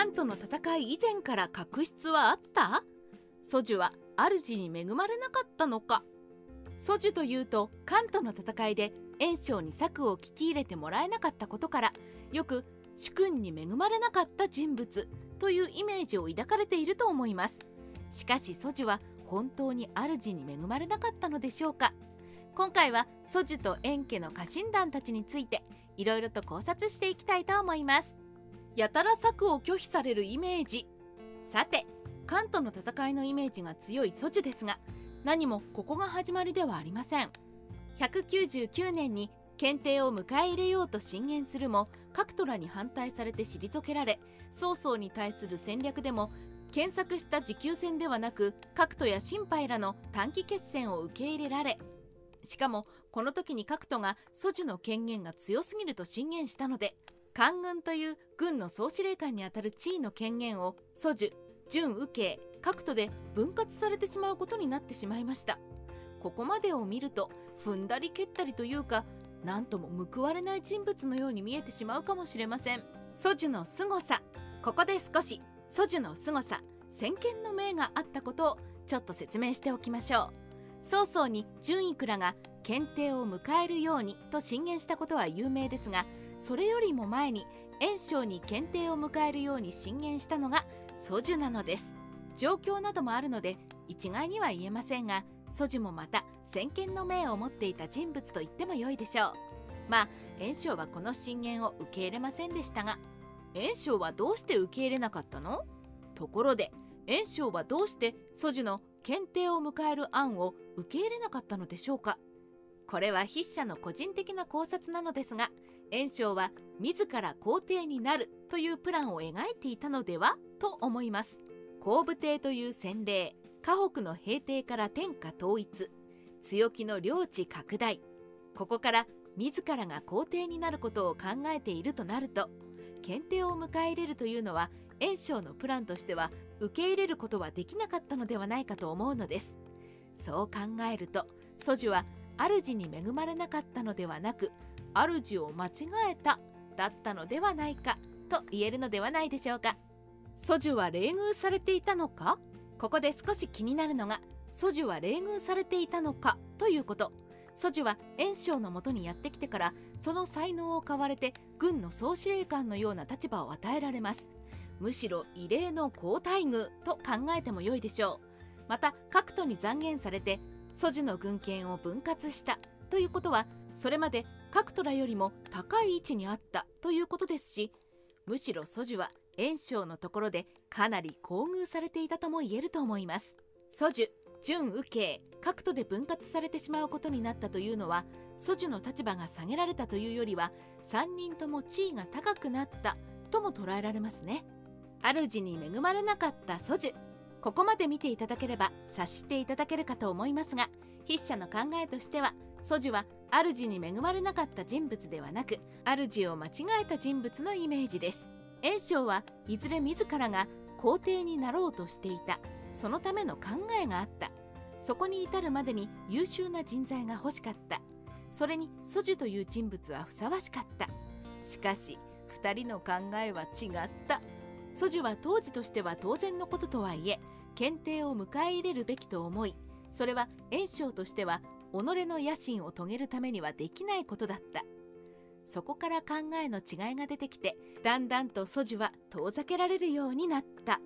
関との戦い以前から確執はあった？ソジュは主に恵まれなかったのか？ソジュというと関との戦いで袁紹に策を聞き入れてもらえなかったことからよく主君に恵まれなかった人物というイメージを抱かれていると思います。しかしソジュは本当に主に恵まれなかったのでしょうか？今回はソジュと円家の家臣団たちについていろいろと考察していきたいと思います。やたら策を拒否されるイメージ。さて関との戦いのイメージが強いソジュですが何もここが始まりではありません。199年に検定を迎え入れようと進言するも各トラに反対されて退けられ曹操に対する戦略でも検索した持久戦ではなく各都や心配らの短期決戦を受け入れられしかもこの時に各都が祖樹の権限が強すぎると進言したので官軍という軍の総司令官にあたる地位の権限を祖樹準右慶各都で分割されてしまうことになってしまいました。ここまでを見ると踏んだり蹴ったりというか何とも報われない人物のように見えてしまうかもしれません。祖樹の凄さ。ここで少し祖樹の凄さ先見の明があったことをちょっと説明しておきましょう。早々に順位倉が検定を迎えるようにと進言したことは有名ですがそれよりも前に袁紹に検定を迎えるように進言したのが祖樹なのです。状況などもあるので一概には言えませんが祖樹もまた先見の明を持っていた人物と言っても良いでしょう。まあ袁紹はこの進言を受け入れませんでしたが袁紹はどうして受け入れなかったの？ところで袁紹はどうして祖樹の検定を迎える案を受け入れなかったのでしょうか？これは筆者の個人的な考察なのですが袁紹は自ら皇帝になるというプランを描いていたのではと思います。後部帝という洗礼河北の平定から天下統一強気の領地拡大ここから自らが皇帝になることを考えているとなると検定を迎え入れるというのは袁紹のプランとしては受け入れることはできなかったのではないかと思うのです。そう考えると祖樹は主に恵まれなかったのではなく主を間違えただったのではないかと言えるのではないでしょうか。祖樹は冷遇されていたのか？ここで少し気になるのが祖樹は冷遇されていたのか？ということ。祖樹は袁紹のもとにやってきてからその才能を買われて軍の総司令官のような立場を与えられます。むしろ異例の好待遇と考えても良いでしょう。また各都に残言されて祖樹の軍権を分割したということはそれまで各都らよりも高い位置にあったということですしむしろ祖樹は袁紹のところでかなり厚遇されていたとも言えると思います。祖樹準右慶各都で分割されてしまうことになったというのは祖樹の立場が下げられたというよりは3人とも地位が高くなったとも捉えられますね。主に恵まれなかった祖樹ここまで見ていただければ察していただけるかと思いますが筆者の考えとしては祖樹は主に恵まれなかった人物ではなく主を間違えた人物のイメージです。袁紹はいずれ自らが皇帝になろうとしていた。そのための考えがあった。そこに至るまでに優秀な人材が欲しかった。それに祖樹という人物はふさわしかった。しかし2人の考えは違った。祖樹は当時としては当然のこととはいえ検定を迎え入れるべきと思いそれは袁紹としては己の野心を遂げるためにはできないことだった。そこから考えの違いが出てきてだんだんと祖樹は遠ざけられるようになった。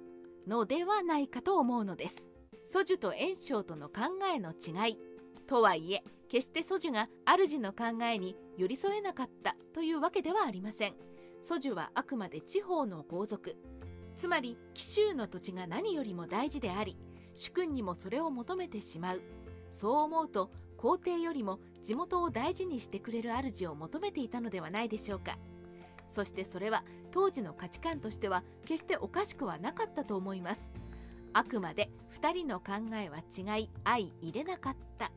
のではないかと思うのです。祖樹と袁紹との考えの違い。とはいえ決して祖樹が主の考えに寄り添えなかった。というわけではありません。祖樹はあくまで地方の豪族。つまり紀州の土地が何よりも大事であり主君にもそれを求めてしまう。そう思うと皇帝よりも地元を大事にしてくれる主を求めていたのではないでしょうか。そしてそれは当時の価値観としては決しておかしくはなかったと思います。あくまで2人の考えは違い相入れなかった。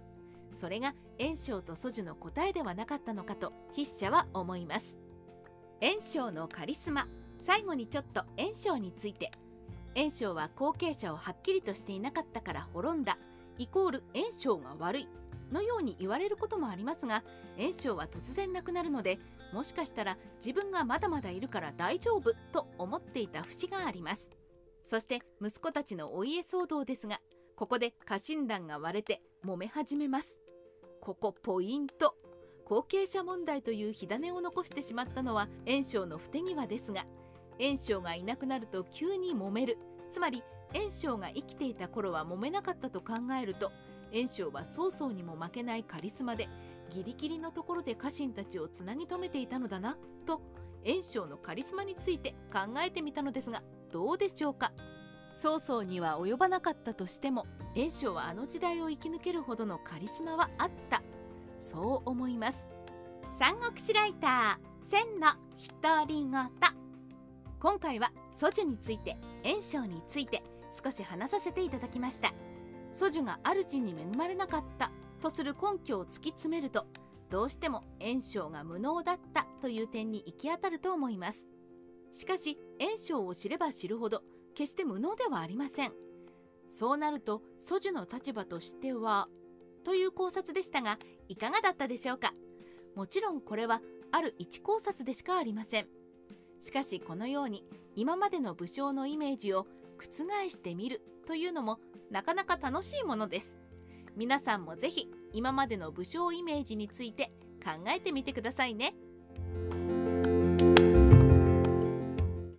それが袁紹と祖樹の答えではなかったのかと筆者は思います。袁紹のカリスマ。最後にちょっと袁紹について袁紹は後継者をはっきりとしていなかったから滅んだ。イコール袁紹が悪い。のように言われることもありますが炎章は突然亡くなるのでもしかしたら自分がまだまだいるから大丈夫と思っていた節があります。そして息子たちのお家騒動ですがここで家臣団が割れて揉め始めます。ここポイント。後継者問題という火種を残してしまったのは炎章の不手際ですが炎章がいなくなると急に揉める。つまり炎章が生きていた頃は揉めなかったと考えると炎章は曹操にも負けないカリスマでギリギリのところで家臣たちをつなぎ止めていたのだなと炎章のカリスマについて考えてみたのですがどうでしょうか？曹操には及ばなかったとしても炎章はあの時代を生き抜けるほどのカリスマはあった。そう思います。三国志ライター千の独り言今回はソジュについて炎章について少し話させていただきました。ソジュが主に恵まれなかったとする根拠を突き詰めるとどうしても炎章が無能だったという点に行き当たると思います。しかし炎章を知れば知るほど決して無能ではありません。そうなるとソジュの立場としてはという考察でしたがいかがだったでしょうか？もちろんこれはある一考察でしかありません。しかしこのように今までの武将のイメージを覆してみるというのもなかなか楽しいものです皆さんも是非今までの武将イメージについて考えてみてくださいね。